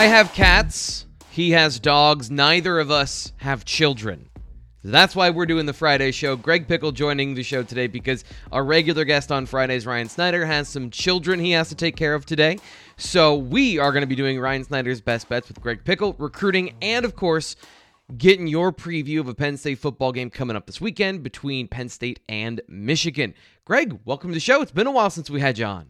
I have cats. He has dogs. Neither of us have children. That's why we're doing the Friday show. Greg Pickel joining the show today because our regular guest on Fridays, Ryan Snyder, has some children he has to take care of today. So we are going to be doing Ryan Snyder's best bets with Greg Pickel, recruiting, and of course, getting your preview of a Penn State football game coming up this weekend between Penn State and Michigan. Greg, welcome to the show. It's been a while since we had you on.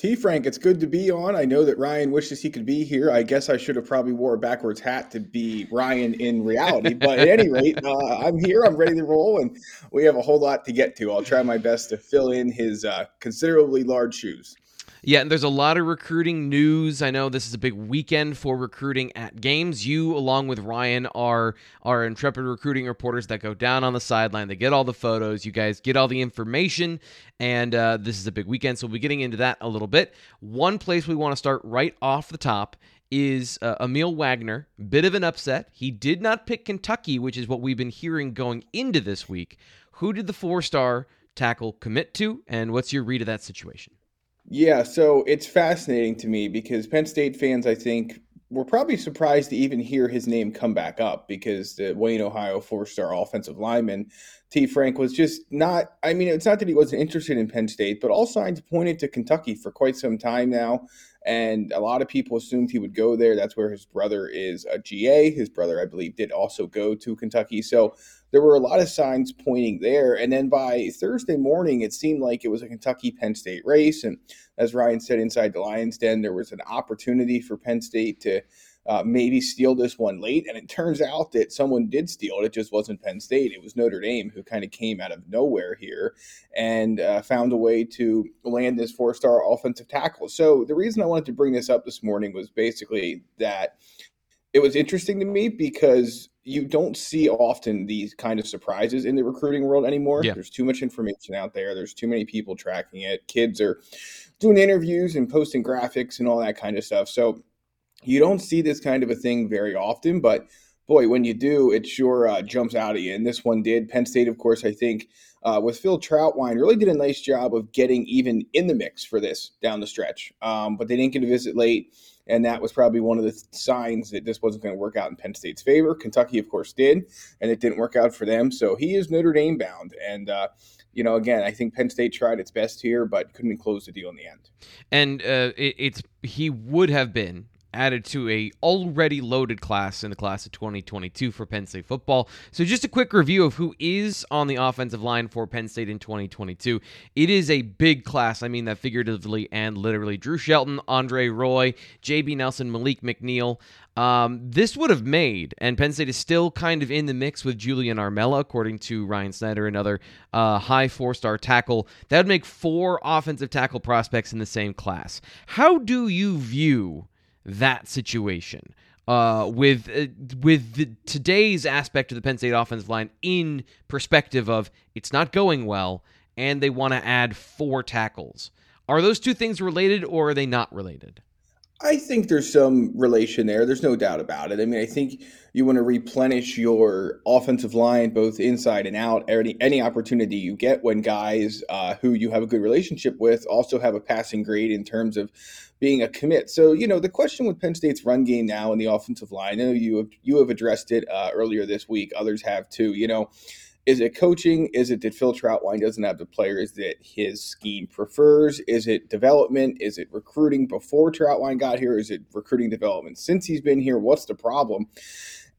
T Frank, it's good to be on. I know that Ryan wishes he could be here. I guess I should have probably wore a backwards hat to be Ryan in reality. But at any rate, uh, I'm here. I'm ready to roll, and we have a whole lot to get to. I'll try my best to fill in his uh, considerably large shoes. Yeah, and there's a lot of recruiting news. I know this is a big weekend for recruiting at games. You, along with Ryan, are are intrepid recruiting reporters that go down on the sideline. They get all the photos. You guys get all the information, and uh, this is a big weekend. So we'll be getting into that a little bit. One place we want to start right off the top is uh, Aamil Wagner. Bit of an upset. He did not pick Kentucky, which is what we've been hearing going into this week. Who did the four star tackle commit to, and what's your read of that situation? Yeah, so it's fascinating to me because Penn State fans, I think, were probably surprised to even hear his name come back up because the Wayne, Ohio four star offensive lineman, T. Frank, was just not. I mean, it's not that he wasn't interested in Penn State, but all signs pointed to Kentucky for quite some time now. And a lot of people assumed he would go there. That's where his brother is a GA. His brother, I believe, did also go to Kentucky. So there were a lot of signs pointing there. And then by Thursday morning, it seemed like it was a Kentucky Penn State race. And as Ryan said inside the Lions Den, there was an opportunity for Penn State to uh, maybe steal this one late. And it turns out that someone did steal it. It just wasn't Penn State. It was Notre Dame who kind of came out of nowhere here and uh, found a way to land this four star offensive tackle. So the reason I wanted to bring this up this morning was basically that it was interesting to me because you don't see often these kind of surprises in the recruiting world anymore. Yeah. There's too much information out there. There's too many people tracking it. Kids are doing interviews and posting graphics and all that kind of stuff. So you don't see this kind of a thing very often, but boy, when you do, it sure uh, jumps out at you. And this one did. Penn State, of course, I think uh, with Phil Trautwein, really did a nice job of getting even in the mix for this down the stretch. Um, but they didn't get a visit late. And that was probably one of the signs that this wasn't going to work out in Penn State's favor. Kentucky, of course, did, and it didn't work out for them. So he is Notre Dame bound. And, uh, you know, again, I think Penn State tried its best here, but couldn't close the deal in the end. And uh, it, it's he would have been added to a already loaded class in the class of 2022 for Penn State football. So just a quick review of who is on the offensive line for Penn State in 2022. It is a big class. I mean that figuratively and literally. Drew Shelton, Andre Roy, JB Nelson, Malik McNeil. Um, this would have made, and Penn State is still kind of in the mix with Julian Armella, according to Ryan Snyder, another uh, high four star tackle. That would make four offensive tackle prospects in the same class. How do you view that situation uh, with uh, with the, today's aspect of the Penn State offensive line in perspective of it's not going well and they want to add four tackles. Are those two things related or are they not related? I think there's some relation there. There's no doubt about it. I mean, I think you want to replenish your offensive line both inside and out. Any any opportunity you get when guys uh, who you have a good relationship with also have a passing grade in terms of being a commit. So you know the question with Penn State's run game now and the offensive line. I know you have you have addressed it uh, earlier this week. Others have too. You know is it coaching? Is it that Phil Trautwein doesn't have the players that his scheme prefers? Is it development? Is it recruiting before Trautwein got here? Is it recruiting development since he's been here? What's the problem?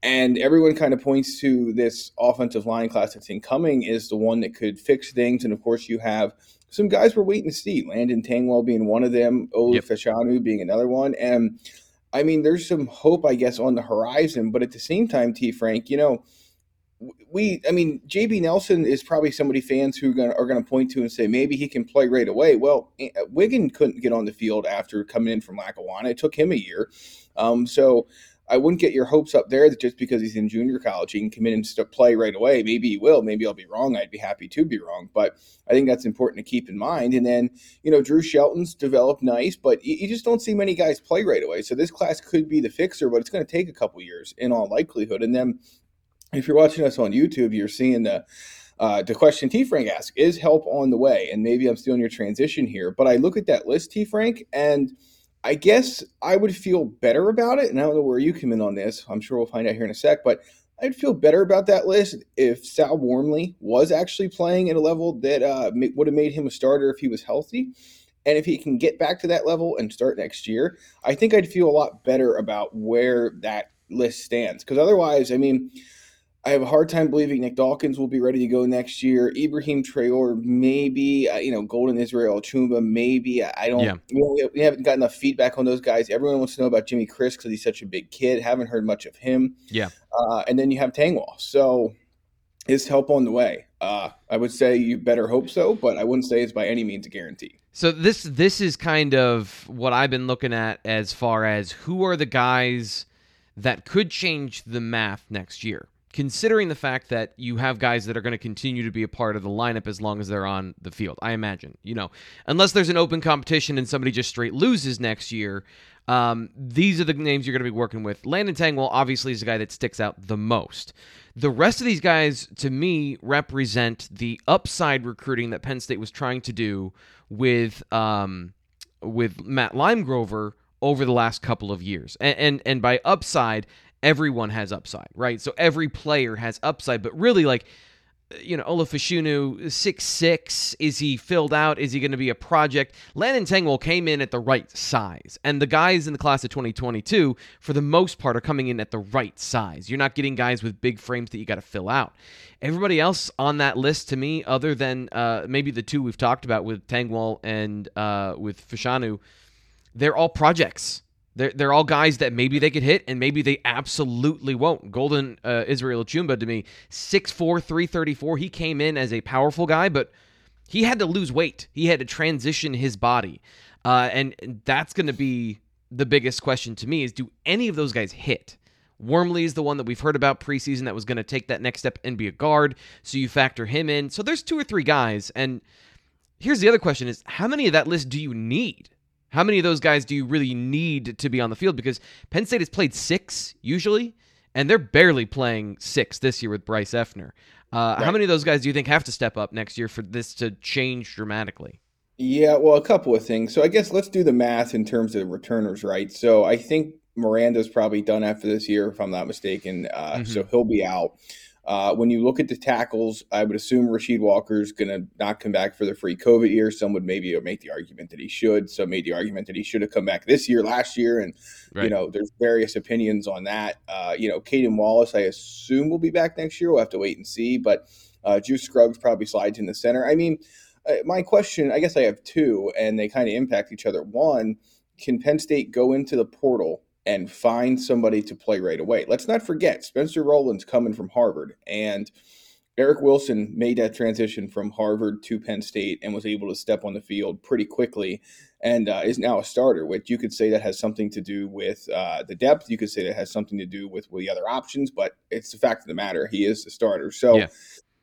And everyone kind of points to this offensive line class that's incoming is the one that could fix things. And of course, you have some guys we're waiting to see. Landon Tengwall being one of them, Olu yep. Fashanu being another one. And I mean, there's some hope, I guess, on the horizon. But at the same time, T. Frank, you know, we, I mean, JB Nelson is probably somebody fans who are going are to point to and say maybe he can play right away. Well, Whigan couldn't get on the field after coming in from Lackawanna. It took him a year. Um, so I wouldn't get your hopes up there that just because he's in junior college, he can come in and play right away. Maybe he will. Maybe I'll be wrong. I'd be happy to be wrong. But I think that's important to keep in mind. And then, you know, Drew Shelton's developed nice, but you, just don't see many guys play right away. So this class could be the fixer, but it's going to take a couple years in all likelihood. And then if you're watching us on YouTube, you're seeing the uh, the question T Frank asked is help on the way, and maybe I'm stealing your transition here, but I look at that list, T Frank, and I guess I would feel better about it. And I don't know where you come in on this. I'm sure we'll find out here in a sec. But I'd feel better about that list if Sal Wormley was actually playing at a level that uh, would have made him a starter if he was healthy. And if he can get back to that level and start next year, I think I'd feel a lot better about where that list stands. Because otherwise, I mean, I have a hard time believing Nick Dawkins will be ready to go next year. Ibrahim Traore, maybe. Uh, you know, Golden Israel-Achumba, maybe. I don't. Yeah. We, we haven't got enough feedback on those guys. Everyone wants to know about Jimmy Christ because he's such a big kid. Haven't heard much of him. Yeah. Uh, and then you have Tengwall. So is help on the way. Uh, I would say you better hope so, but I wouldn't say it's by any means a guarantee. So this this is kind of what I've been looking at as far as who are the guys that could change the math next year considering the fact that you have guys that are going to continue to be a part of the lineup as long as they're on the field. I imagine, you know, unless there's an open competition and somebody just straight loses next year, um, these are the names you're going to be working with. Landon Tengwall obviously is the guy that sticks out the most. The rest of these guys, to me, represent the upside recruiting that Penn State was trying to do with um, with Matt Limegrover over the last couple of years. And, and and by upside, everyone has upside, right? So every player has upside, but really like you know, Olu Fashanu, six six. Is he filled out? Is he going to be a project? Landon Tengwall came in at the right size. And the guys in the class of 2022, for the most part, are coming in at the right size. You're not getting guys with big frames that you got to fill out. Everybody else on that list, to me, other than uh, maybe the two we've talked about with Tengwall and uh, with Fashanu, they're all projects. They're, they're all guys that maybe they could hit and maybe they absolutely won't. Golden uh, Israel-Achumba to me, 6'4, 334. He came in as a powerful guy, but he had to lose weight. He had to transition his body. Uh, and that's going to be the biggest question to me is do any of those guys hit? Wormley is the one that we've heard about preseason that was going to take that next step and be a guard. So you factor him in. So there's two or three guys. And here's the other question is how many of that list do you need? How many of those guys do you really need to be on the field? Because Penn State has played six usually, and they're barely playing six this year with Bryce Effner. Uh, right. How many of those guys do you think have to step up next year for this to change dramatically? Yeah, well, a couple of things. So I guess let's do the math in terms of returners, right? So I think Miranda's probably done after this year, if I'm not mistaken. Uh, mm-hmm. So he'll be out. Uh, when you look at the tackles, I would assume Rasheed Walker's going to not come back for the free COVID year. Some would maybe make the argument that he should. Some made the argument that he should have come back this year, last year, and right. you know, there's various opinions on that. Uh, you know, Caedan Wallace, I assume will be back next year. We'll have to wait and see. But uh, Juice Scruggs probably slides in the center. I mean, uh, my question, I guess I have two, and they kind of impact each other. One, can Penn State go into the portal and find somebody to play right away. Let's not forget Spencer Rolland's coming from Harvard and Eric Wilson made that transition from Harvard to Penn State and was able to step on the field pretty quickly and uh, is now a starter, which you could say that has something to do with uh, the depth. You could say that has something to do with, with the other options, but it's the fact of the matter. He is the starter. So yeah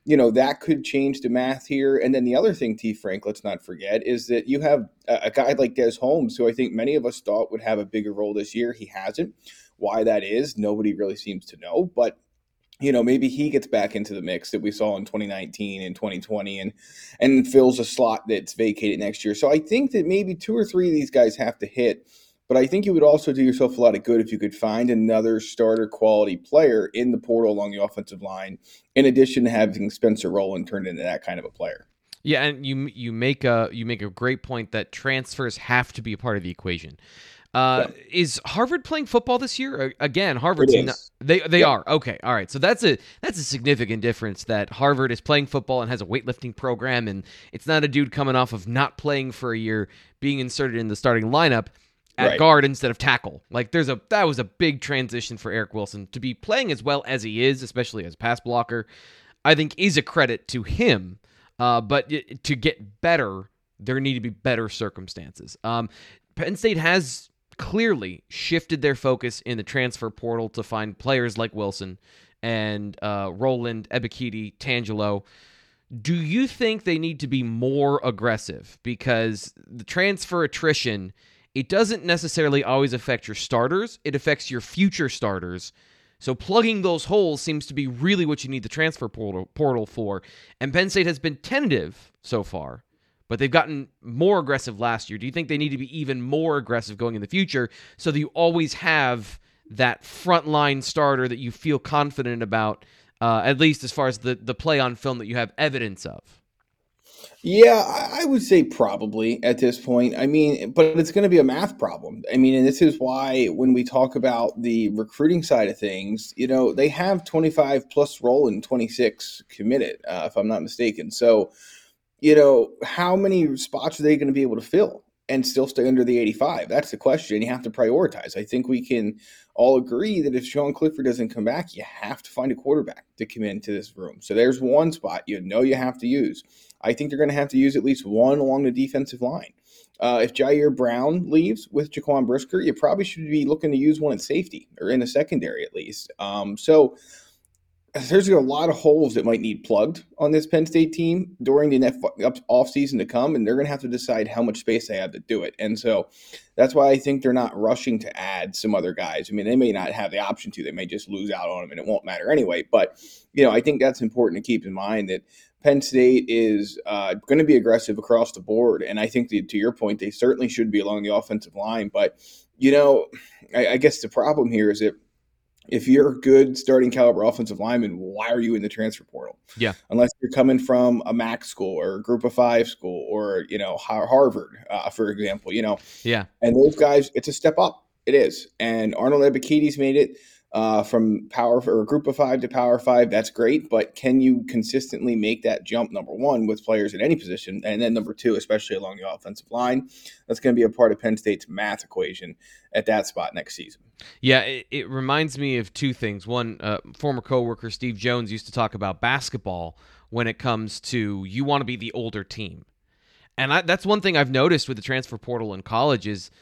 you know that could change the math here. And then the other thing, T. Frank, let's not forget, is that you have a, guy like Des Holmes, who I think many of us thought would have a bigger role this year. He hasn't. Why that is, nobody really seems to know. But you know, maybe he gets back into the mix that we saw in 2019 and 2020 and and fills a slot that's vacated next year. So I think that maybe two or three of these guys have to hit but I think you would also do yourself a lot of good if you could find another starter quality player in the portal along the offensive line, in addition to having Spencer Rolland turned into that kind of a player. Yeah, and you you make a you make a great point that transfers have to be a part of the equation. Uh, yeah. Is Harvard playing football this year? Again, Harvard's not, they they yeah. are okay. All right, so that's a that's a significant difference that Harvard is playing football and has a weightlifting program, and it's not a dude coming off of not playing for a year being inserted in the starting lineup at right. guard instead of tackle. Like there's a that was a big transition for Eric Wilson to be playing as well as he is, especially as pass blocker. I think is a credit to him. Uh, but to get better, there need to be better circumstances. Um, Penn State has clearly shifted their focus in the transfer portal to find players like Wilson and uh, Rolland, Ebiketie, Tangelo. Do you think they need to be more aggressive because the transfer attrition it doesn't necessarily always affect your starters, it affects your future starters. So plugging those holes seems to be really what you need the transfer portal, portal for. And Penn State has been tentative so far, but they've gotten more aggressive last year. Do you think they need to be even more aggressive going in the future so that you always have that frontline starter that you feel confident about, uh, at least as far as the, the play on film that you have evidence of? Yeah, I would say probably at this point. I mean, but it's going to be a math problem. I mean, and this is why when we talk about the recruiting side of things, you know, they have 25 plus roll and 26 committed, uh, if I'm not mistaken. So, you know, how many spots are they going to be able to fill and still stay under the 85? That's the question. You have to prioritize. I think we can all agree that if Sean Clifford doesn't come back, you have to find a quarterback to come into this room. So there's one spot you know you have to use. I think they're going to have to use at least one along the defensive line. Uh, if Ji'Ayir Brown leaves with Jaquan Brisker, you probably should be looking to use one at safety or in the secondary at least. Um, so there's a lot of holes that might need plugged on this Penn State team during the off season to come, and they're going to have to decide how much space they have to do it. And so that's why I think they're not rushing to add some other guys. I mean, they may not have the option to; they may just lose out on them, and it won't matter anyway. But you know, I think that's important to keep in mind that Penn State is uh, going to be aggressive across the board, and I think that, to your point, they certainly should be along the offensive line. But you know, I, I guess the problem here is that if you're a good starting caliber offensive lineman, why are you in the transfer portal? Yeah. Unless you're coming from a MAC school or a group of five school or, you know, Harvard, uh, for example, you know. Yeah. And those guys, it's a step up. It is. And Arnold Ebiketie made it uh, from power or group of five to power five, that's great. But can you consistently make that jump, number one, with players in any position? And then number two, especially along the offensive line, that's going to be a part of Penn State's math equation at that spot next season. Yeah, it, it reminds me of two things. One, uh, former coworker Steve Jones used to talk about basketball when it comes to you want to be the older team. And I, that's one thing I've noticed with the transfer portal in college is –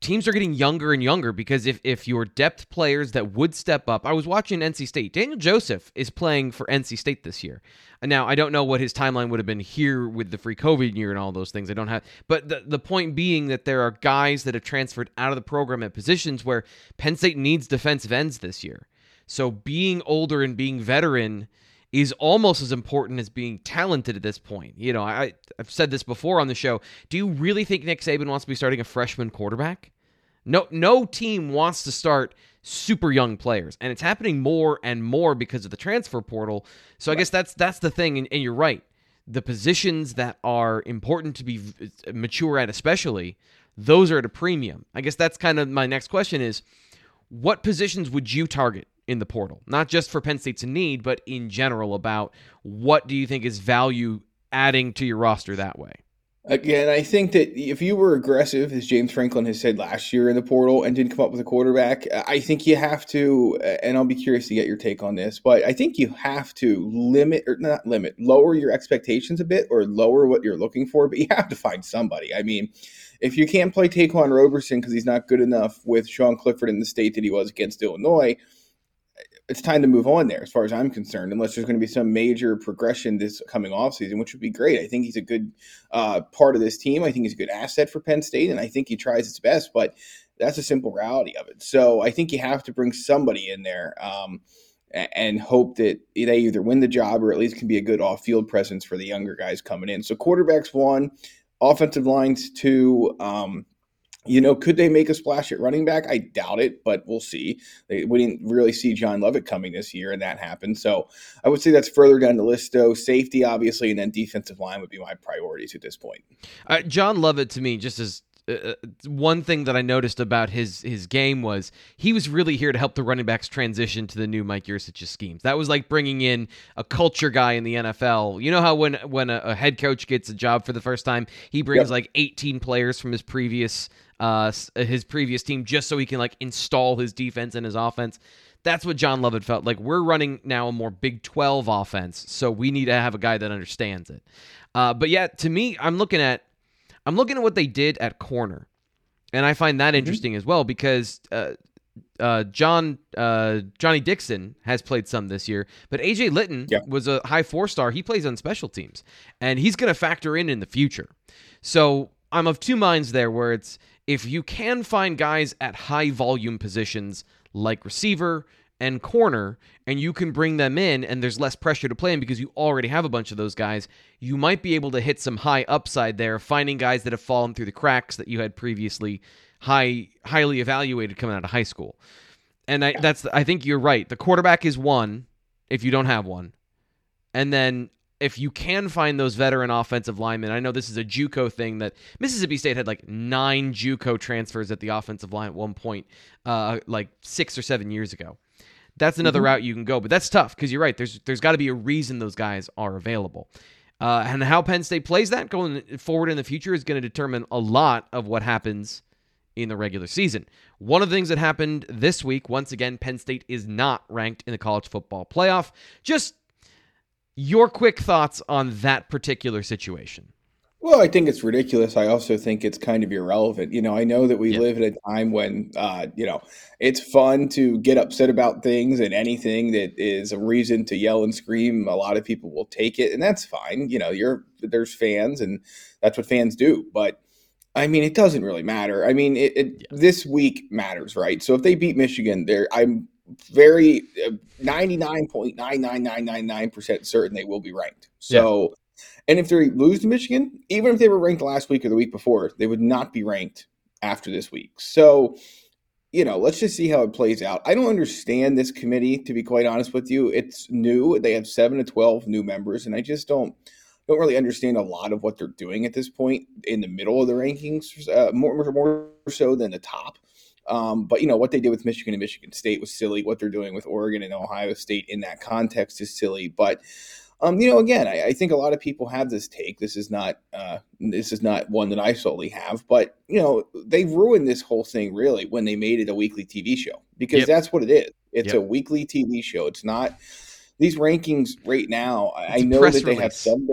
teams are getting younger and younger because if, if your depth players that would step up, I was watching NC State. Daniel Joseph is playing for NC State this year. Now, I don't know what his timeline would have been here with the free COVID year and all those things. I don't have, but the, the point being that there are guys that have transferred out of the program at positions where Penn State needs defensive ends this year. So being older and being veteran is almost as important as being talented at this point. You know, I, I've said this before on the show. Do you really think Nick Saban wants to be starting a freshman quarterback? No, no team wants to start super young players, and it's happening more and more because of the transfer portal. So I guess that's that's the thing, and, and you're right. The positions that are important to be mature at, especially, those are at a premium. I guess that's kind of my next question: is what positions would you target in the portal? Not just for Penn State's need, but in general about what do you think is value adding to your roster that way? Again, I think that if you were aggressive, as James Franklin has said last year in the portal, and didn't come up with a quarterback, I think you have to, and I'll be curious to get your take on this, but I think you have to limit, or not limit, lower your expectations a bit or lower what you're looking for, but you have to find somebody. I mean, if you can't play Ta'Quan Roberson because he's not good enough with Sean Clifford in the state that he was against Illinois, it's time to move on there as far as I'm concerned, unless there's going to be some major progression this coming off season, which would be great. I think he's a good uh, part of this team. I think he's a good asset for Penn State, and I think he tries his best, but that's a simple reality of it. So I think you have to bring somebody in there um, and hope that they either win the job or at least can be a good off field presence for the younger guys coming in. So quarterbacks one, offensive lines two. Um, you know, could they make a splash at running back? I doubt it, but we'll see. They, we didn't really see John Lovett coming this year, and that happened. So I would say that's further down the list, though. Safety, obviously, and then defensive line would be my priorities at this point. Uh, John Lovett, to me, just as uh, uh, one thing that I noticed about his his game was he was really here to help the running backs transition to the new Mike Yurcich's schemes. That was like bringing in a culture guy in the NFL. You know how when when a, a head coach gets a job for the first time, he brings yep. like 18 players from his previous uh, his previous team just so he can like install his defense and his offense. That's what John Lovett felt like. We're running now a more Big 12 offense, so we need to have a guy that understands it. Uh, but yeah, to me, I'm looking at I'm looking at what they did at corner, and I find that mm-hmm. interesting mm-hmm. as well because uh, uh, John uh, Johnny Dixon has played some this year, but AJ Lytton yeah. was a high four star. He plays on special teams, and he's going to factor in in the future. So I'm of two minds there, where it's if you can find guys at high volume positions like receiver and corner, and you can bring them in, and there's less pressure to play in because you already have a bunch of those guys. You might be able to hit some high upside there, finding guys that have fallen through the cracks that you had previously high highly evaluated coming out of high school. And I, that's I think you're right. The quarterback is one if you don't have one, and then if you can find those veteran offensive linemen, I know this is a JUCO thing that Mississippi State had like nine JUCO transfers at the offensive line at one point, uh, like six or seven years ago. That's another mm-hmm. route you can go, but that's tough because you're right. There's there's got to be a reason those guys are available, uh, and how Penn State plays that going forward in the future is going to determine a lot of what happens in the regular season. One of the things that happened this week, once again, Penn State is not ranked in the college football playoff. Just your quick thoughts on that particular situation. Well, I think it's ridiculous. I also think it's kind of irrelevant. You know, I know that we yeah. live in a time when, uh, you know, it's fun to get upset about things and anything that is a reason to yell and scream. A lot of people will take it, and that's fine. You know, you're there's fans, and that's what fans do. But I mean, it doesn't really matter. I mean, it, it yeah. this week matters, right? So if they beat Michigan, there, I'm very uh, ninety nine point nine nine nine nine nine percent certain they will be ranked. So. Yeah and if they lose to Michigan, even if they were ranked last week or the week before, they would not be ranked after this week. So, you know, let's just see how it plays out. I don't understand this committee, to be quite honest with you. It's new. They have seven to twelve new members, and I just don't don't really understand a lot of what they're doing at this point in the middle of the rankings, uh, more more so than the top. Um, but you know what they did with Michigan and Michigan State was silly. What they're doing with Oregon and Ohio State in that context is silly. But um, you know, again, I, I, think a lot of people have this take. This is not uh, this is not one that I solely have, but you know, they ruined this whole thing really when they made it a weekly TV show because yep. that's what it is. It's yep. a weekly TV show. It's not these rankings right now. It's I know that they release. have some.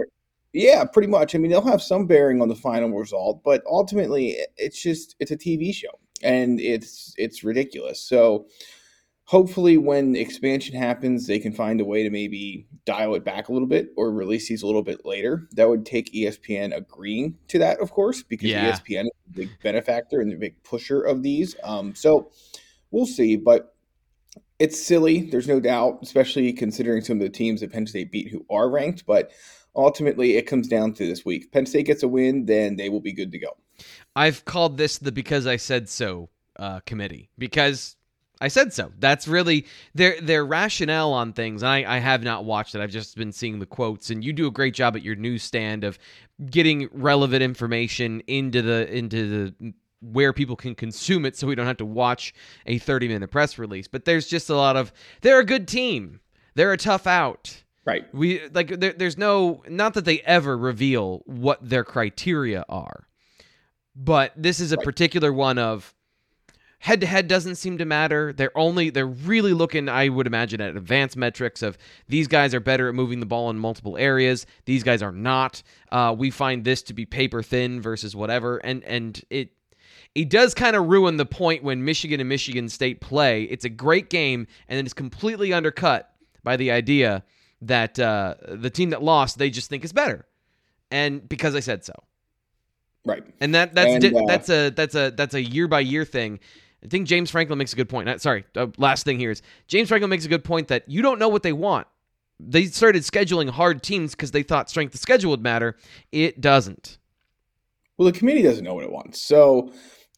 Yeah, pretty much. I mean, they'll have some bearing on the final result, but ultimately, it's just it's a TV show, and it's it's ridiculous. So hopefully when expansion happens they can find a way to maybe dial it back a little bit or release these a little bit later that would take espn agreeing to that of course because yeah. espn is the big benefactor and the big pusher of these um, so we'll see but it's silly there's no doubt especially considering some of the teams that penn state beat who are ranked but ultimately it comes down to this week penn state gets a win then they will be good to go i've called this the because i said so uh, committee because I said so. That's really their their rationale on things. I, I have not watched it. I've just been seeing the quotes, and you do a great job at your newsstand of getting relevant information into the into the where people can consume it, so we don't have to watch a thirty minute press release. But there's just a lot of they're a good team. They're a tough out. Right. We like there, there's no not that they ever reveal what their criteria are, but this is a right. particular one of head to head doesn't seem to matter. They're only they're really looking, I would imagine, at advanced metrics of these guys are better at moving the ball in multiple areas. These guys are not. Uh, we find this to be paper thin versus whatever, and and it it does kind of ruin the point when Michigan and Michigan State play. It's a great game, and then it's completely undercut by the idea that uh, the team that lost they just think is better, and because I said so. Right. And that that's and, uh, that's a that's a that's a year by year thing. I think James Franklin makes a good point. Sorry, uh, last thing here is James Franklin makes a good point that you don't know what they want. They started scheduling hard teams because they thought strength of schedule would matter. It doesn't. Well, the committee doesn't know what it wants. So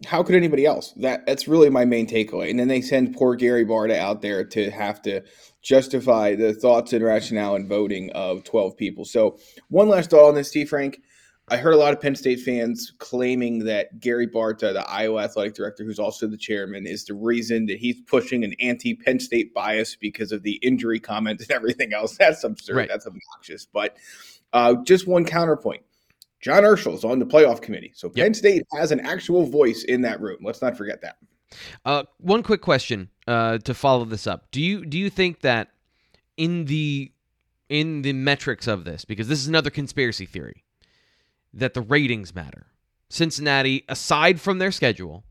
how could anybody else? That that's really my main takeaway. And then they send poor Gary Barta out there to have to justify the thoughts and rationale and voting of 12 people. So one last thought on this, T. Frank. I heard a lot of Penn State fans claiming that Gary Barta, the Iowa athletic director, who's also the chairman, is the reason that he's pushing an anti Penn State bias because of the injury comment and everything else. That's absurd. Right. That's obnoxious. But uh, just one counterpoint. John Urschel is on the playoff committee. So Penn yep. State has an actual voice in that room. Let's not forget that. Uh, one quick question uh, to follow this up. Do you do you think that in the in the metrics of this, because this is another conspiracy theory, that the ratings matter. Cincinnati, aside from their schedule,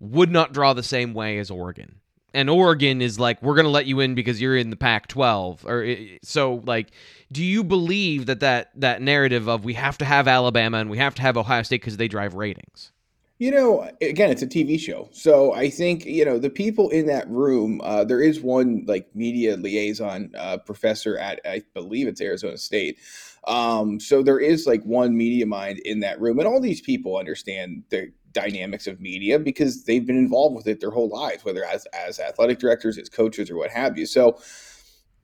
would not draw the same way as Oregon. And Oregon is like, we're going to let you in because you're in the Pac 12. Or so, like, do you believe that, that that narrative of we have to have Alabama and we have to have Ohio State because they drive ratings? You know, again, it's a TV show, so I think you know the people in that room. Uh, there is one like media liaison uh, professor at I believe it's Arizona State. Um, so there is like one media mind in that room, and all these people understand the dynamics of media because they've been involved with it their whole lives, whether as as athletic directors, as coaches, or what have you. So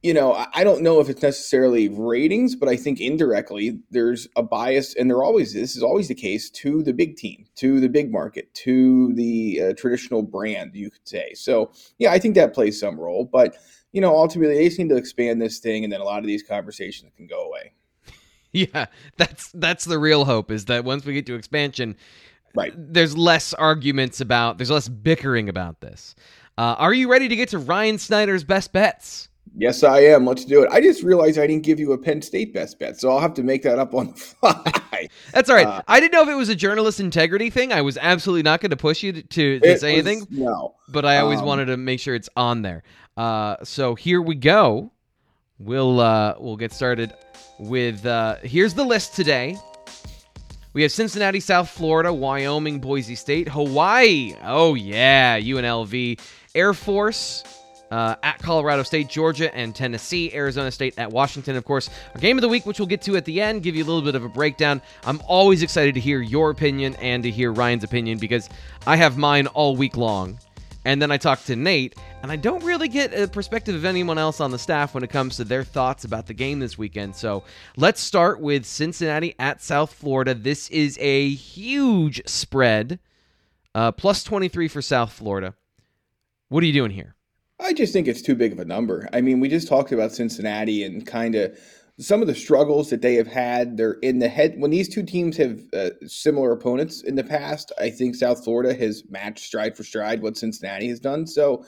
you know, I don't know if it's necessarily ratings, but I think indirectly there's a bias, and there always this is always the case to the big team, to the big market, to the uh, traditional brand, you could say. So, yeah, I think that plays some role, but you know, ultimately they just need to expand this thing, and then a lot of these conversations can go away. Yeah, that's that's the real hope is that once we get to expansion, right, there's less arguments about, there's less bickering about this. Uh, are you ready to get to Ryan Snyder's best bets? Yes, I am. Let's do it. I just realized I didn't give you a Penn State best bet, so I'll have to make that up on the fly. That's all right. Uh, I didn't know if it was a journalist integrity thing. I was absolutely not going to push you to, to, to say was, anything. No, but I always um, wanted to make sure it's on there. Uh, so here we go. We'll uh, we'll get started with uh, here's the list today. We have Cincinnati, South Florida, Wyoming, Boise State, Hawaii. Oh yeah, UNLV, Air Force uh, at Colorado State, Georgia, and Tennessee, Arizona State at Washington, of course. Our game of the week, which we'll get to at the end, give you a little bit of a breakdown. I'm always excited to hear your opinion and to hear Ryan's opinion because I have mine all week long. And then I talked to Nate, and I don't really get a perspective of anyone else on the staff when it comes to their thoughts about the game this weekend. So let's start with Cincinnati at South Florida. This is a huge spread, uh, plus 23 for South Florida. What are you doing here? I just think it's too big of a number. I mean, we just talked about Cincinnati and kind of some of the struggles that they have had. They're in the head when these two teams have uh, similar opponents in the past. I think South Florida has matched stride for stride what Cincinnati has done. So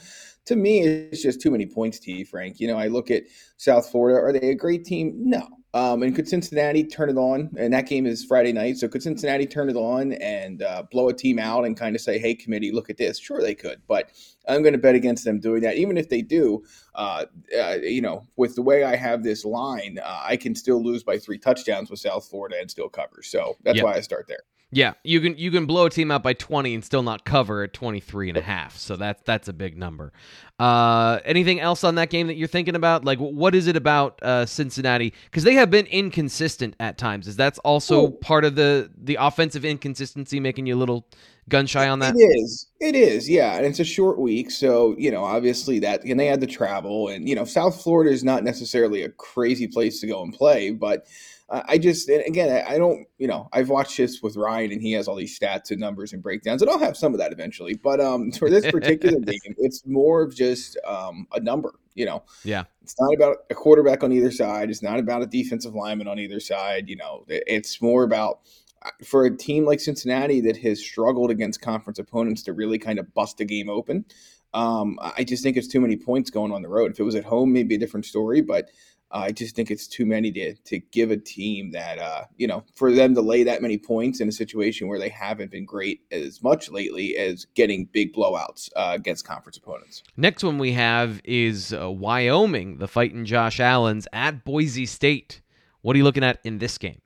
to me, it's just too many points to you, Frank. You know, I look at South Florida. Are they a great team? No. Um, and could Cincinnati turn it on? And that game is Friday night. So could Cincinnati turn it on and uh, blow a team out and kind of say, hey, committee, look at this? Sure, they could. But I'm going to bet against them doing that. Even if they do, uh, uh, you know, with the way I have this line, uh, I can still lose by three touchdowns with South Florida and still cover. So that's yep. why I start there. Yeah, you can you can blow a team out by 20 and still not cover at 23 and a half. So that's that's a big number. Uh, anything else on that game that you're thinking about? Like what is it about uh, Cincinnati cuz they have been inconsistent at times. Is that's also oh. part of the the offensive inconsistency making you a little gun shy on that? It is. It is. Yeah, and it's a short week, so, you know, obviously that and they had to travel and you know, South Florida is not necessarily a crazy place to go and play, but I just again I don't you know I've watched this with Ryan and he has all these stats and numbers and breakdowns and I'll have some of that eventually. But um for this particular game, it's more of just um a number. You know, yeah, it's not about a quarterback on either side. It's not about a defensive lineman on either side. You know, it's more about uh, for a team like Cincinnati that has struggled against conference opponents to really kind of bust a game open. Um, I just think it's too many points going on the road. If it was at home, maybe a different story, but I just think it's too many to to give a team that uh, you know for them to lay that many points in a situation where they haven't been great as much lately as getting big blowouts uh, against conference opponents. Next one we have is uh, Wyoming, the fighting Josh Allen's at Boise State. What are you looking at in this game?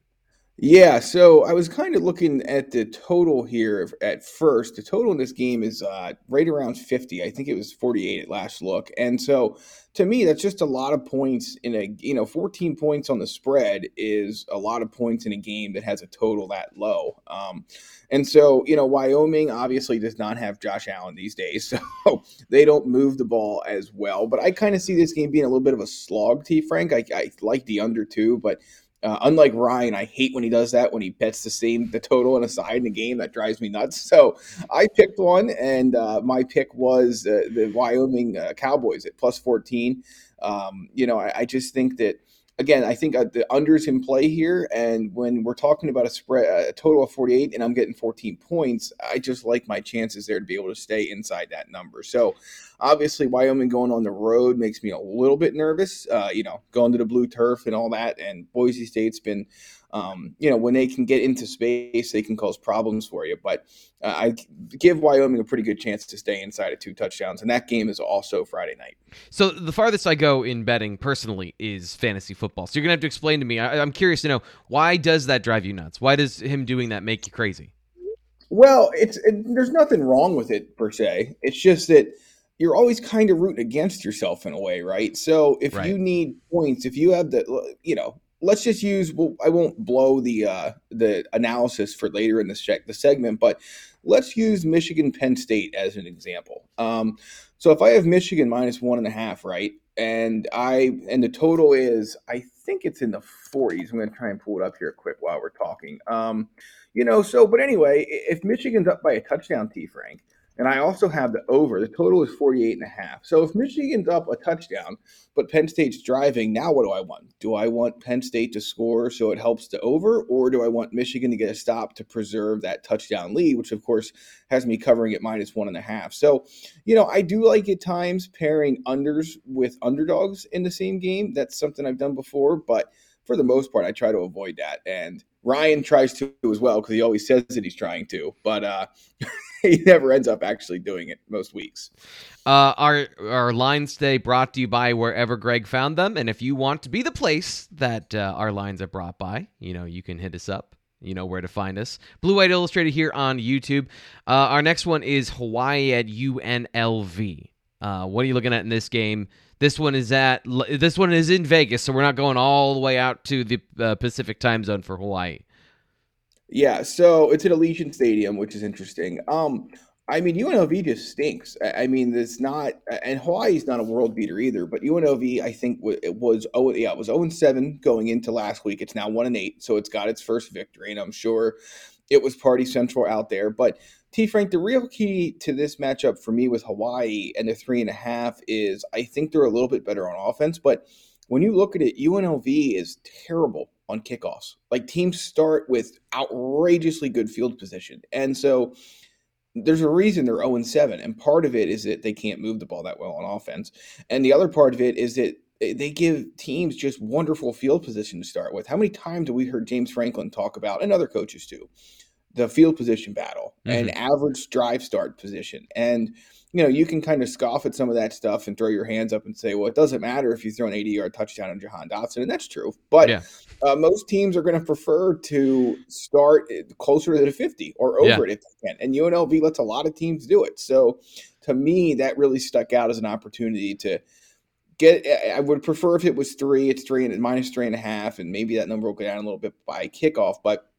Yeah, so I was kind of looking at the total here at first. The total in this game is uh, right around 50. I think it was 48 at last look. And so to me, that's just a lot of points in a, you know, 14 points on the spread is a lot of points in a game that has a total that low. Um, and so, you know, Wyoming obviously does not have Josh Allen these days. So they don't move the ball as well. But I kind of see this game being a little bit of a slog, T. Frank. I, I like the under two, but uh, unlike Ryan, I hate when he does that when he bets the same the total and a side in the game. That drives me nuts. So I picked one, and uh, my pick was uh, the Wyoming uh, Cowboys at plus fourteen. Um, you know, I, I, just think that again, I think uh, the unders in play here. And when we're talking about a spread, a total of 48, and I'm getting 14 points, I just like my chances there to be able to stay inside that number. So obviously, Wyoming going on the road makes me a little bit nervous, uh, you know, going to the blue turf and all that. And Boise State's been um, you know, when they can get into space, they can cause problems for you. But uh, I give Wyoming a pretty good chance to stay inside of two touchdowns, and that game is also Friday night. So the farthest I go in betting personally is fantasy football. So you're gonna have to explain to me. I, I'm curious to know why does that drive you nuts? Why does him doing that make you crazy? Well, it's it, there's nothing wrong with it per se. It's just that you're always kind of rooting against yourself in a way, right? So if Right. you need points, if you have the, you know, let's just use. Well, I won't blow the uh, the analysis for later in the check the segment, but let's use Michigan Penn State as an example. Um, so if I have Michigan minus one and a half, right, and I and the total is, I think it's in the 40s. I'm going to try and pull it up here quick while we're talking. Um, you know, so but anyway, if Michigan's up by a touchdown, T Frank, and I also have the over, the total is 48 and a half. So if Michigan's up a touchdown, but Penn State's driving, now what do I want? Do I want Penn State to score so it helps the over, or do I want Michigan to get a stop to preserve that touchdown lead, which of course has me covering at minus one and a half? So, you know, I do like at times pairing unders with underdogs in the same game. That's something I've done before, but for the most part, I try to avoid that. And Ryan tries to as well because he always says that he's trying to, but uh, he never ends up actually doing it most weeks. Uh, our our lines today brought to you by wherever Greg found them, and if you want to be the place that uh, our lines are brought by, you know you can hit us up. You know where to find us. Blue White Illustrated here on YouTube. Uh, our next one is Hawaii at UNLV. Uh, what are you looking at in this game? This one is at this one is in Vegas, so we're not going all the way out to the uh, Pacific time zone for Hawaii. Yeah, so it's at Allegiant Stadium, which is interesting. Um, I mean, UNLV just stinks. I I mean, it's not, and Hawaii's not a world beater either. But UNLV, I think, wa- it was oh yeah, it was zero and seven going into last week. It's now one and eight, so it's got its first victory, and I'm sure it was party central out there. But T Frank, the real key to this matchup for me with Hawaii and the three and a half is I think they're a little bit better on offense, but when you look at it, UNLV is terrible on kickoffs. Like teams start with outrageously good field position. And so there's a reason they're 0 7. And part of it is that they can't move the ball that well on offense. And the other part of it is that they give teams just wonderful field position to start with. How many times have we heard James Franklin talk about, and other coaches too, the field position battle and mm-hmm. average drive start position? And you know, you can kind of scoff at some of that stuff and throw your hands up and say, well, it doesn't matter if you throw an 80 yard touchdown on Jahan Dotson. And that's true. But Yeah. uh, most teams are going to prefer to start eh, closer to the 50 or over Yeah. it if they can. And UNLV lets a lot of teams do it. So to me, that really stuck out as an opportunity to get. Eh, I would prefer if it was three, it's three and minus three and a half, and maybe that number will go down a little bit by kickoff. But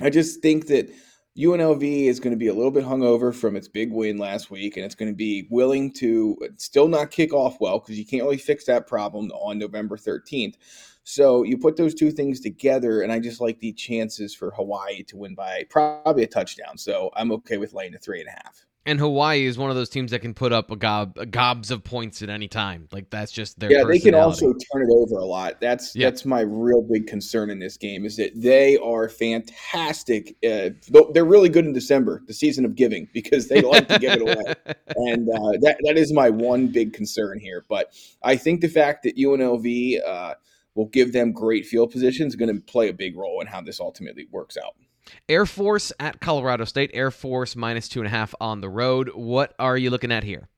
I just think that UNLV is going to be a little bit hungover from its big win last week, and it's going to be willing to uh, still not kick off well because you can't really fix that problem on November 13th. So you put those two things together, and I just like the chances for Hawaii to win by probably a touchdown. So I'm okay with laying a three and a half. And Hawaii is one of those teams that can put up a gob a gobs of points at any time. Like that's just their yeah, they can also turn it over a lot. That's Yeah. that's my real big concern in this game is that they are fantastic. Uh, they're really good in December, the season of giving, because they like to give it away. and uh, that that is my one big concern here. But I think the fact that UNLV uh, will give them great field position is going to play a big role in how this ultimately works out. Air Force at Colorado State. Air Force minus two and a half on the road. What are you looking at here?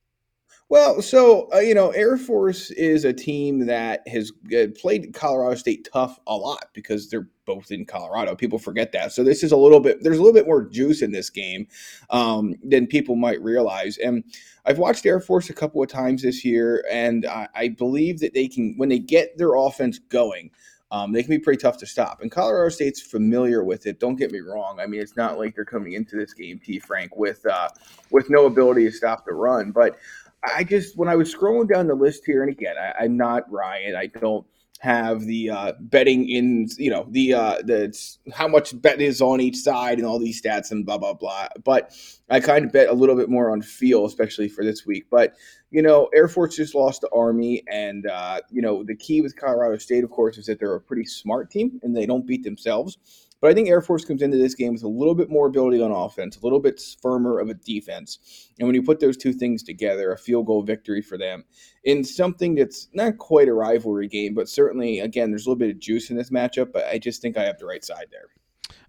Well, so uh, you know, Air Force is a team that has uh, played Colorado State tough a lot because they're both in Colorado. People forget that. So this is a little bit. There's a little bit more juice in this game um, than people might realize. And I've watched Air Force a couple of times this year, and I, I believe that they can when they get their offense going. Um, they can be pretty tough to stop. And Colorado State's familiar with it. Don't get me wrong. I mean, it's not like they're coming into this game, T. Frank, with uh, with no ability to stop the run. But I just when I was scrolling down the list here, and again, I, I'm not Ryan. I don't have the uh, betting in, you know, the uh, the how much bet is on each side and all these stats and blah blah blah. But I kind of bet a little bit more on feel, especially for this week. But you know, Air Force just lost to Army, and uh, you know the key with Colorado State, of course, is that they're a pretty smart team and they don't beat themselves. But I think Air Force comes into this game with a little bit more ability on offense, a little bit firmer of a defense. And when you put those two things together, a field goal victory for them in something that's not quite a rivalry game, but certainly, again, there's a little bit of juice in this matchup. But I just think I have the right side there.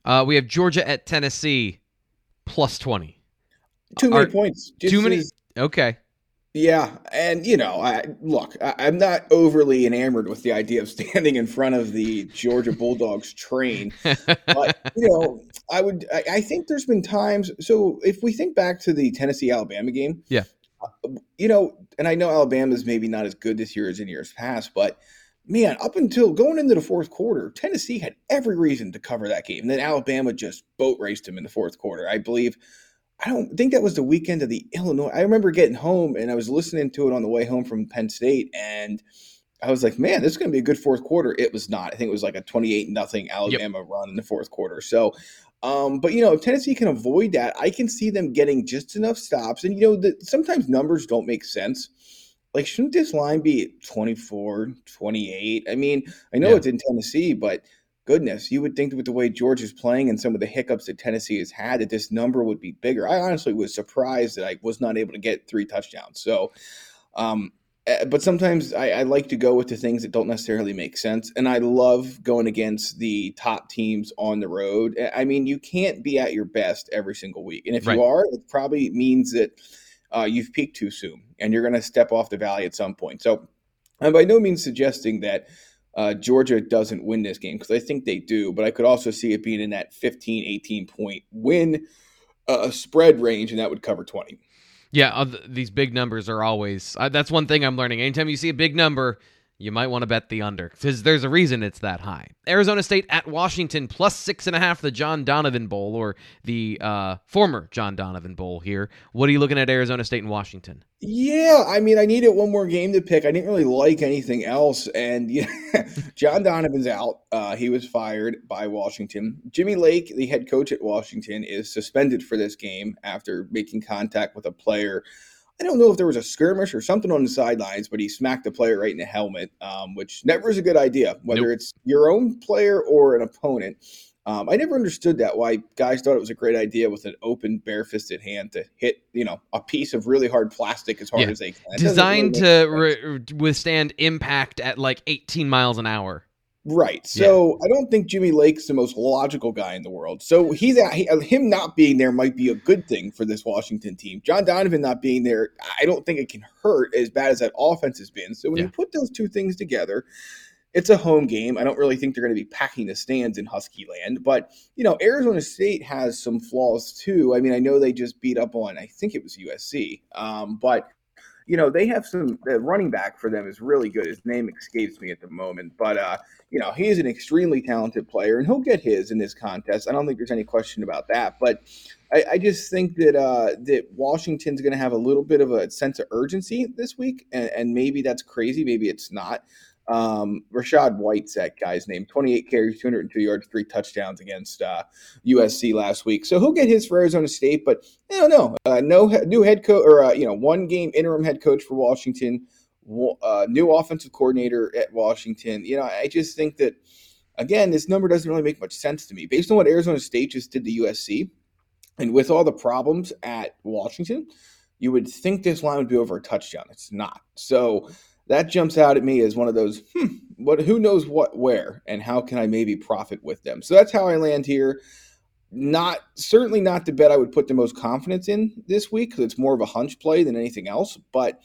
Uh, we have Georgia at Tennessee plus 20. Too many Are- points. Just too many. is- Okay. Yeah, and you know, I, look, I, am not overly enamored with the idea of standing in front of the Georgia Bulldogs train, but you know, I would. I, I, think there's been times. So if we think back to the Tennessee Alabama game, yeah, uh, you know, and I know Alabama's maybe not as good this year as in years past, but man, up until going into the fourth quarter, Tennessee had every reason to cover that game. And then Alabama just boat raced him in the fourth quarter. I believe I don't think that was the weekend of the Illinois. I remember getting home and I was listening to it on the way home from Penn State, and I was like, "Man, this is going to be a good fourth quarter." It was not. I think it was like a twenty-eight nothing Alabama yep. run in the fourth quarter. So, um, but you know, if Tennessee can avoid that, I can see them getting just enough stops. And you know, the, sometimes numbers don't make sense. Like, shouldn't this line be 24, 28? I mean, I know yeah. it's in Tennessee, but goodness, you would think with the way Georgia is playing and some of the hiccups that Tennessee has had, that this number would be bigger. I honestly was surprised that I was not able to get three touchdowns. So, um, eh, but sometimes I, I, like to go with the things that don't necessarily make sense. And I love going against the top teams on the road. Eh, I mean, you can't be at your best every single week. And if right. you are, it probably means that uh, you've peaked too soon and you're going to step off the valley at some point. So I'm by no means suggesting that uh, Georgia doesn't win this game because I think they do, but I could also see it being in that 15, 18 point win uh, spread range, and that would cover 20. Yeah, these big numbers are always. Uh, that's one thing I'm learning. Anytime you see a big number, you might want to bet the under because there's a reason it's that high. Arizona State at Washington plus six and a half, the John Donovan Bowl or the uh, former John Donovan Bowl here. What are you looking at Arizona State and Washington? Yeah, I mean, I needed one more game to pick. I didn't really like anything else, and yeah, John Donovan's out. Uh, he was fired by Washington. Jimmy Lake, the head coach at Washington, is suspended for this game after making contact with a player. I don't know if there was a skirmish or something on the sidelines, but he smacked the player right in the helmet, um, which never is a good idea, whether nope. it's your own player or an opponent. Um, I never understood that why guys thought it was a great idea with an open, bare-fisted hand to hit, you know, a piece of really hard plastic as hard yeah. as they can. Designed really to re- withstand impact at like 18 miles an hour. Right. So yeah. I don't think Jimmy Lake's the most logical guy in the world. So he's at, he, uh, him not being there might be a good thing for this Washington team. John Donovan not being there, I don't think it can hurt as bad as that offense has been. So when yeah. you put those two things together, it's a home game. I don't really think they're going to be packing the stands in Husky land, but you know, Arizona State has some flaws too. I mean, I know they just beat up on, I think it was USC, um, but you know, they have some the running back for them is really good. His name escapes me at the moment, but uh, you know, he is an extremely talented player, and he'll get his in this contest. I don't think there's any question about that. But I, I just think that uh, that Washington's going to have a little bit of a sense of urgency this week, and, and maybe that's crazy, maybe it's not. Um, Rachaad White's that guy's name. 28 carries, 202 yards, three touchdowns against uh, USC last week. So he'll get his for Arizona State, but I don't know. Uh, no new head coach, or uh, you know, one game interim head coach for Washington. Uh, new offensive coordinator at Washington. You know, I just think that again, this number doesn't really make much sense to me based on what Arizona State just did to USC, and with all the problems at Washington. You would think this line would be over a touchdown. It's not. So that jumps out at me as one of those hmm, what who knows what where and how can I maybe profit with them. So that's how I land here. Not certainly not the bet I would put the most confidence in this week because it's more of a hunch play than anything else. But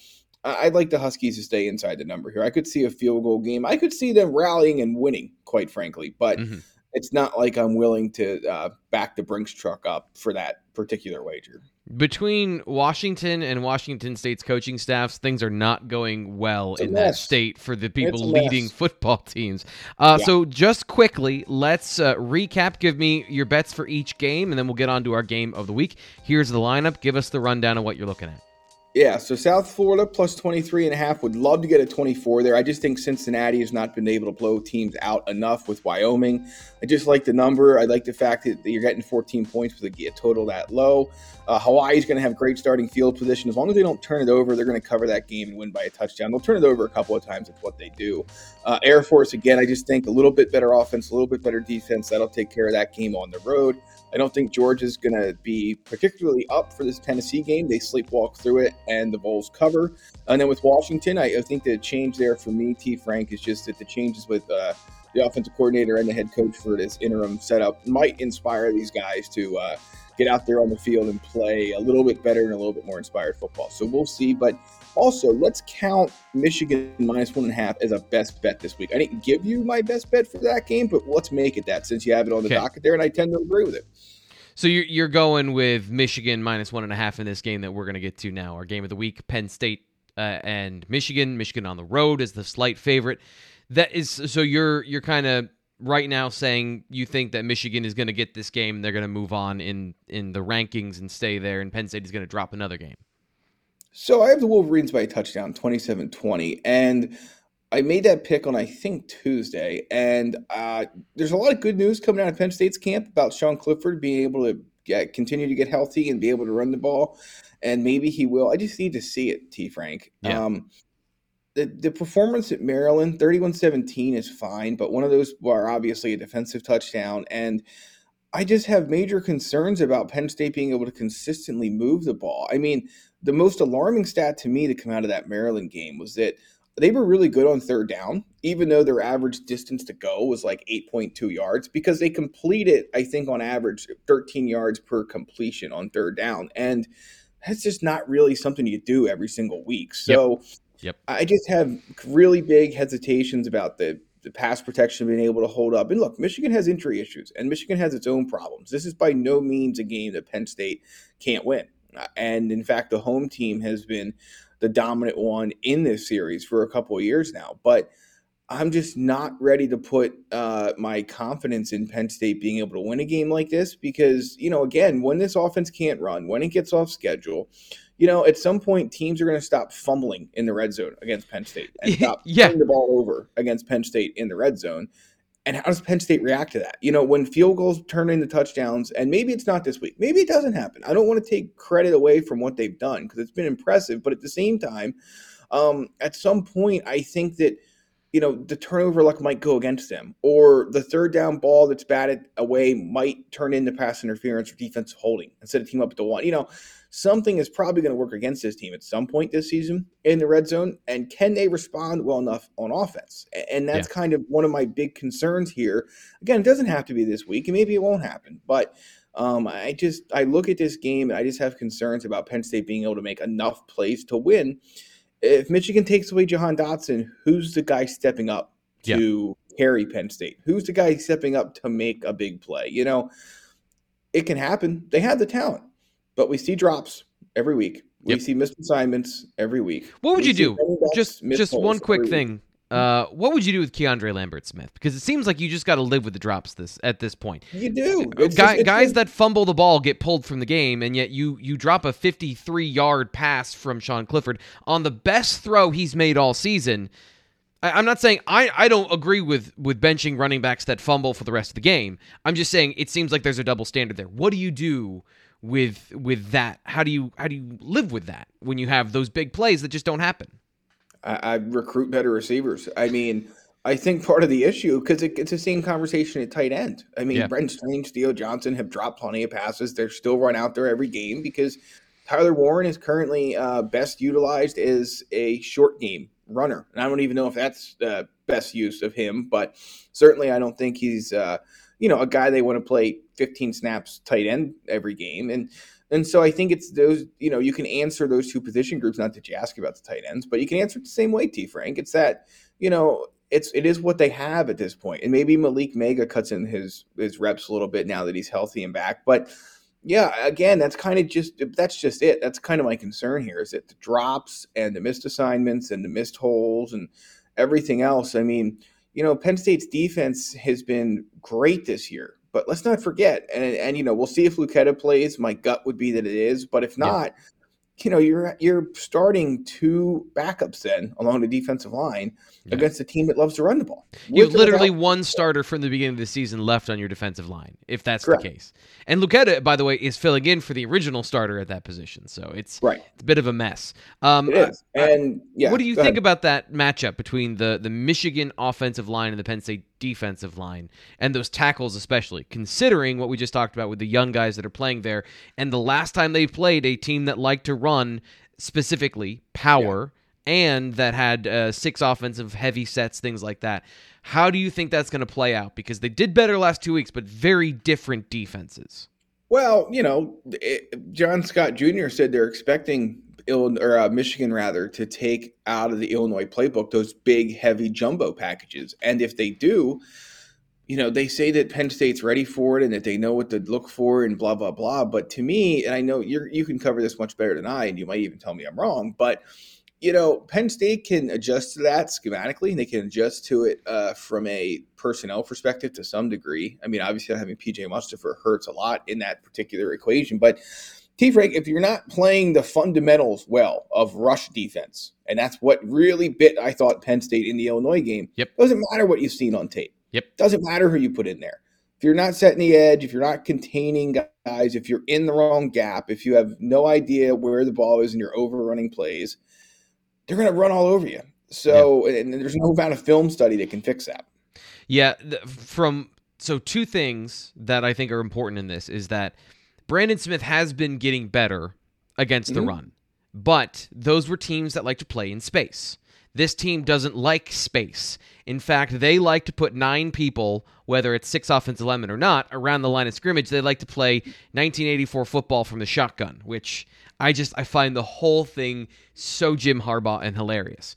I'd like the Huskies to stay inside the number here. I could see a field goal game. I could see them rallying and winning, quite frankly. But mm-hmm. it's not like I'm willing to uh, back the Brinks truck up for that particular wager. Between Washington and Washington State's coaching staffs, things are not going well in mess. that state for the people leading football teams. Uh, yeah. So, just quickly, let's uh, recap. Give me your bets for each game, and then we'll get on to our game of the week. Here's the lineup. Give us the rundown of what you're looking at. Yeah, so South Florida plus 23 and a half would love to get a 24 there. I just think Cincinnati has not been able to blow teams out enough with Wyoming. I just like the number. I like the fact that you're getting 14 points with a total that low. Uh, Hawaii's going to have great starting field position. As long as they don't turn it over, they're going to cover that game and win by a touchdown. They'll turn it over a couple of times. It's what they do. Uh, Air Force, again, I just think a little bit better offense, a little bit better defense. That'll take care of that game on the road. I don't think Georgia is going to be particularly up for this Tennessee game. They sleepwalk through it, and the Bulls cover. And then with Washington, I, I think the change there for me, T. Frank, is just that the changes with uh, the offensive coordinator and the head coach for this interim setup might inspire these guys to uh, get out there on the field and play a little bit better and a little bit more inspired football. So we'll see. But Also, let's count Michigan minus one and a half as a best bet this week. I didn't give you my best bet for that game, but let's make it that since you have it on the okay. docket there, and I tend to agree with it. So you're you're going with Michigan minus one and a half in this game that we're going to get to now. Our game of the week: Penn State uh, and Michigan. Michigan on the road is the slight favorite. That is so you're you're kind of right now saying you think that Michigan is going to get this game. They're going to move on in in the rankings and stay there, and Penn State is going to drop another game. So I have the Wolverines by a touchdown, 27-20, and I made that pick on I think Tuesday, and uh, there's a lot of good news coming out of Penn State's camp about Sean Clifford being able to get, continue to get healthy and be able to run the ball, and maybe he will. I just need to see it, T. Frank. Yeah. Um, the, the performance at Maryland, 31-17 is fine, but one of those are obviously a defensive touchdown, and I just have major concerns about Penn State being able to consistently move the ball. I mean, the most alarming stat to me to come out of that Maryland game was that they were really good on third down, even though their average distance to go was like 8.2 yards, because they completed, I think, on average, 13 yards per completion on third down. And that's just not really something you do every single week. So yep. Yep. I just have really big hesitations about the the pass protection being able to hold up. And look, Michigan has injury issues, and Michigan has its own problems. This is by no means a game that Penn State can't win. And in fact, the home team has been the dominant one in this series for a couple of years now. But I'm just not ready to put uh, my confidence in Penn State being able to win a game like this because, you know, again, when this offense can't run, when it gets off schedule, you know, at some point, teams are going to stop fumbling in the red zone against Penn State and stop yeah. turning the ball over against Penn State in the red zone. And how does Penn State react to that? You know, when field goals turn into touchdowns, and maybe it's not this week, maybe it doesn't happen. I don't want to take credit away from what they've done because it's been impressive. But at the same time, um, at some point, I think that you know the turnover luck might go against them, or the third down ball that's batted away might turn into pass interference or defensive holding instead of team up at the one. You know, something is probably going to work against this team at some point this season in the red zone. And can they respond well enough on offense? And that's yeah. kind of one of my big concerns here. Again, it doesn't have to be this week, and maybe it won't happen, but. Um, I just I look at this game and I just have concerns about Penn State being able to make enough plays to win. If Michigan takes away Jahan Dotson, who's the guy stepping up to yeah. carry Penn State? Who's the guy stepping up to make a big play? You know, it can happen. They have the talent. But we see drops every week. We yep. see missed assignments every week. What would we you do? Just just one quick thing. Uh, what would you do with Keandre Lambert Smith? Because it seems like you just got to live with the drops this at this point. You do. It's Guy, just, guys that fumble the ball get pulled from the game, and yet you you drop a 53 yard pass from Sean Clifford on the best throw he's made all season. I, am not saying I, I don't agree with with benching running backs that fumble for the rest of the game. I'm just saying it seems like there's a double standard there. What do you do with with that? How do you how do you live with that when you have those big plays that just don't happen? I, I recruit better receivers. I mean, I think part of the issue because it, it's the same conversation at tight end. I mean, yeah. Brent Strange, Theo Johnson have dropped plenty of passes. They're still run out there every game because Tyler Warren is currently uh, best utilized as a short game runner, and I don't even know if that's the best use of him. But certainly, I don't think he's. Uh, you know, a guy they want to play 15 snaps tight end every game. And and so I think it's those, you know, you can answer those two position groups, not that you ask about the tight ends, but you can answer it the same way, T Frank. It's that, you know, it's it is what they have at this point. And maybe Malick Meiga cuts in his his reps a little bit now that he's healthy and back. But yeah, again, that's kind of just that's just it. That's kind of my concern here is that the drops and the missed assignments and the missed holes and everything else. I mean, you know, Penn State's defense has been great this year, but let's not forget, and, and you know, we'll see if Luketa plays. My gut would be that it is, but if not, yeah you know you're you're starting two backups then along the defensive line yeah. against a team that loves to run the ball. You have literally one starter from the beginning of the season left on your defensive line, if that's Correct. the case. And Luketa, by the way, is filling in for the original starter at that position, so it's right. It's a bit of a mess. Um, it is. Uh, and yeah, what do you think ahead. about that matchup between the the Michigan offensive line and the Penn State defensive line and those tackles especially considering what we just talked about with the young guys that are playing there. And the last time they played a team that liked to run specifically power yeah. and that had uh, six offensive heavy sets things like that. How do you think that's going to play out? Because they did better last two weeks but very different defenses. Well you know it, john scott jr said they're expecting Illinois, or uh, Michigan rather to take out of the Illinois playbook those big, heavy jumbo packages. And if they do, you know, they say that Penn State's ready for it and that they know what to look for and blah blah blah. But to me, and I know you you can cover this much better than I, and you might even tell me I'm wrong, but you know, Penn State can adjust to that schematically, and they can adjust to it uh, from a personnel perspective to some degree. I mean, obviously, having PJ Mustipher hurts a lot in that particular equation, but T. Frank, if you're not playing the fundamentals well of rush defense, and that's what really bit, I thought, Penn State in the Illinois game. Yep. Doesn't matter what you've seen on tape. Yep. Doesn't matter who you put in there. If you're not setting the edge, if you're not containing guys, if you're in the wrong gap, if you have no idea where the ball is and you're overrunning plays, they're going to run all over you. So, yeah. and there's no amount of film study that can fix that. Yeah. From so two things that I think are important in this is that Brandon Smith has been getting better against mm-hmm. the run, but those were teams that like to play in space. This team doesn't like space. In fact, they like to put nine people, whether it's six offensive linemen or not, around the line of scrimmage. They like to play 1984 football from the shotgun, which I just I find the whole thing so Jim Harbaugh and hilarious.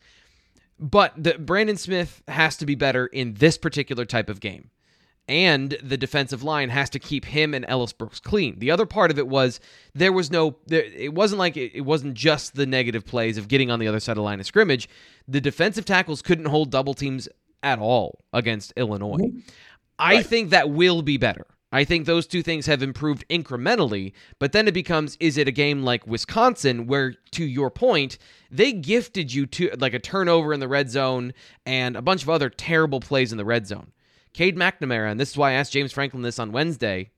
But the Brandon Smith has to be better in this particular type of game and the defensive line has to keep him and Ellis Brooks clean. The other part of it was there was no, there, it wasn't like it, it, wasn't just the negative plays of getting on the other side of the line of scrimmage. The defensive tackles couldn't hold double teams at all against Illinois. Mm-hmm. I think that will be better. I think those two things have improved incrementally, but then it becomes is it a game like Wisconsin where to your point, they gifted you to like a turnover in the red zone and a bunch of other terrible plays in the red zone. Cade McNamara, and this is why I asked James Franklin this on Wednesday,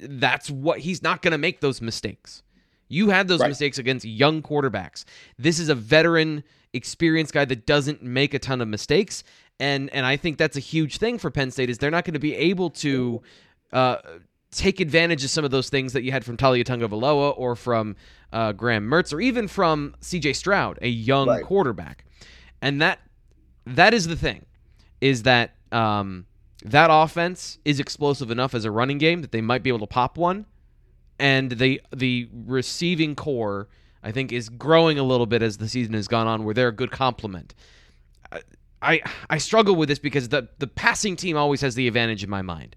that's what he's not going to make those mistakes. You had those right. mistakes against young quarterbacks. This is a veteran, experienced guy that doesn't make a ton of mistakes, and and I think that's a huge thing for Penn State is they're not going to be able to uh, take advantage of some of those things that you had from Taulia Tagovailoa or from uh, Graham Mertz or even from C.J. Stroud, a young right. quarterback, and that that is the thing, is that um, that offense is explosive enough as a running game that they might be able to pop one, and the the receiving corps I think is growing a little bit as the season has gone on, where they're a good complement. I I struggle with this because the the passing team always has the advantage in my mind.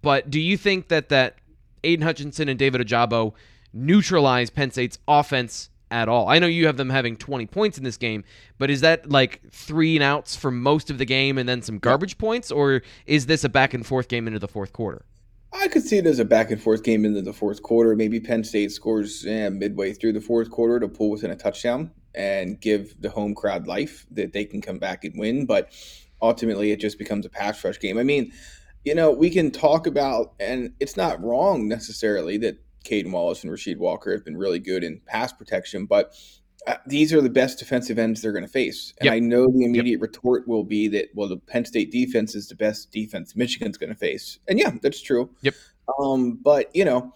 But do you think that that Aidan Hutchinson and David Ojabo neutralize Penn State's offense at all. I know you have them having 20 points in this game, but is that like three and outs for most of the game and then some garbage points, or is this a back and forth game into the fourth quarter? I could see it as a back and forth game into the fourth quarter. Maybe Penn State scores eh, midway through the fourth quarter to pull within a touchdown and give the home crowd life that they can come back and win. But ultimately, it just becomes a pass rush game. I mean, you know, we can talk about, and it's not wrong necessarily that Caedan Wallace and Rasheed Walker have been really good in pass protection, but uh, these are the best defensive ends they're going to face. And yep. I know the immediate yep. retort will be that, well, the Penn State defense is the best defense Michigan's going to face. And yeah, that's true. Yep. Um, but, you know,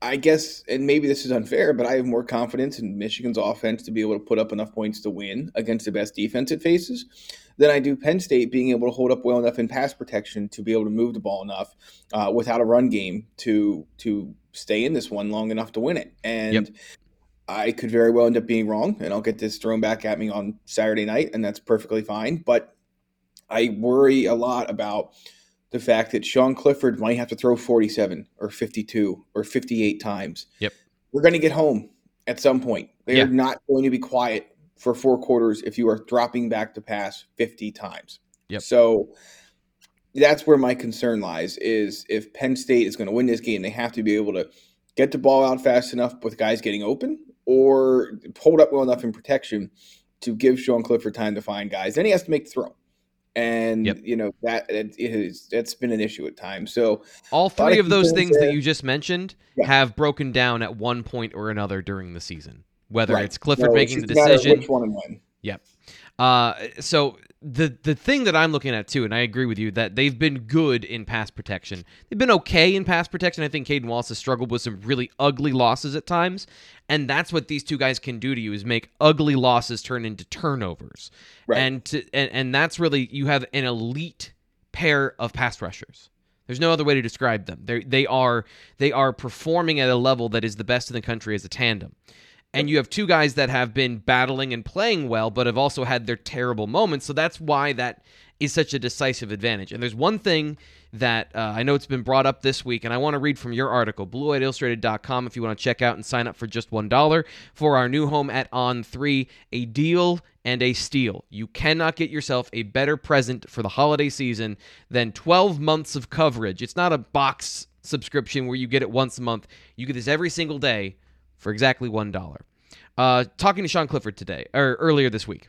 I guess, and maybe this is unfair, but I have more confidence in Michigan's offense to be able to put up enough points to win against the best defense it faces than I do Penn State being able to hold up well enough in pass protection to be able to move the ball enough uh, without a run game to to stay in this one long enough to win it. And yep. I could very well end up being wrong, and I'll get this thrown back at me on Saturday night, and that's perfectly fine. But I worry a lot about the fact that Sean Clifford might have to throw 47 or 52 or 58 times. Yep. We're going to get home at some point. They're yeah. not going to be quiet for four quarters if you are dropping back to pass 50 times. Yep. So that's where my concern lies is if Penn State is going to win this game, they have to be able to get the ball out fast enough with guys getting open or hold up well enough in protection to give Sean Clifford time to find guys. Then he has to make the throw. And yep. you know that it is that's been an issue at times. So all three of those things there. that you just mentioned yeah. have broken down at one point or another during the season. Whether right. it's Clifford no, making the decision, which one and when. Yep. Uh, so the the thing that I'm looking at too, and I agree with you that they've been good in pass protection. They've been okay in pass protection. I think Caedan Wallace has struggled with some really ugly losses at times, and that's what these two guys can do to you is make ugly losses turn into turnovers. Right. And to, and and that's really you have an elite pair of pass rushers. There's no other way to describe them. They they are they are performing at a level that is the best in the country as a tandem. And you have two guys that have been battling and playing well, but have also had their terrible moments. So that's why that is such a decisive advantage. And there's one thing that uh, I know it's been brought up this week, and I want to read from your article, bluewhiteillustrated.com, if you want to check out and sign up for just $1 for our new home at On3, a deal and a steal. You cannot get yourself a better present for the holiday season than 12 months of coverage. It's not a box subscription where you get it once a month. You get this every single day for exactly $1. Uh, talking to Sean Clifford today, or earlier this week.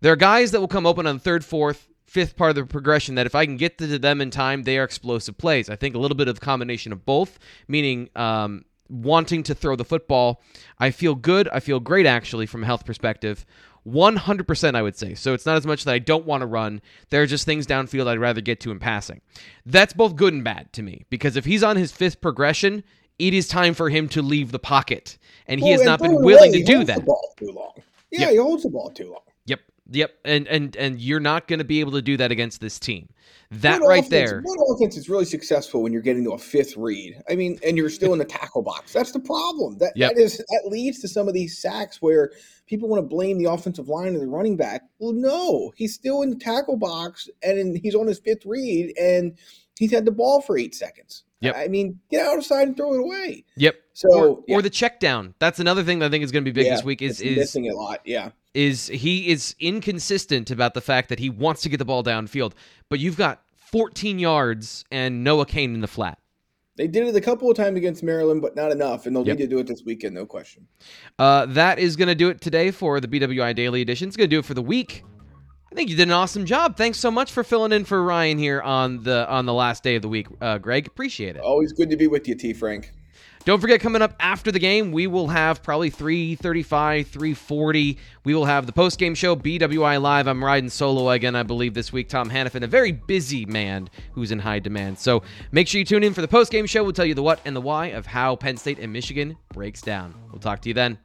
There are guys that will come open on third, fourth, fifth part of the progression that if I can get to them in time, they are explosive plays. I think a little bit of combination of both, meaning um, wanting to throw the football. I feel good. I feel great, actually, from a health perspective. 100% I would say. So it's not as much that I don't want to run. There are just things downfield I'd rather get to in passing. That's both good and bad to me because if he's on his fifth progression, it is time for him to leave the pocket. And he Well, has and not been willing Ray to do that. Too long. Yeah, Yep. he holds the ball too long. Yep. Yep. And and and you're not going to be able to do that against this team. That What right offense- there. What offense is really successful when you're getting to a fifth read? I mean, and you're still in the tackle box. That's the problem. That Yep. that is that leads to some of these sacks where people want to blame the offensive line or the running back. Well, no, he's still in the tackle box and in- he's on his fifth read and he's had the ball for eight seconds. Yep. I mean, get out of outside and throw it away. Yep. So or, yeah, or the check down. That's another thing that I think is going to be big yeah, this week is is missing a lot. Yeah. is he is inconsistent about the fact that he wants to get the ball downfield, but you've got 14 yards and Noah Cain in the flat. They did it a couple of times against Maryland, but not enough, and they'll Yep. need to do it this weekend, no question. Uh, that is going to do it today for the BWI Daily Edition. It's going to do it for the week. I think you did an awesome job. Thanks so much for filling in for Ryan here on the on the last day of the week, uh, Greg. Appreciate it. Always good to be with you, T. Frank. Don't forget, coming up after the game, we will have probably 335, 340. We will have the post game show, BWI Live. I'm riding solo again, I believe, this week. Tom Hannafin, a very busy man who's in high demand. So make sure you tune in for the post game show. We'll tell you the what and the why of how Penn State and Michigan breaks down. We'll talk to you then.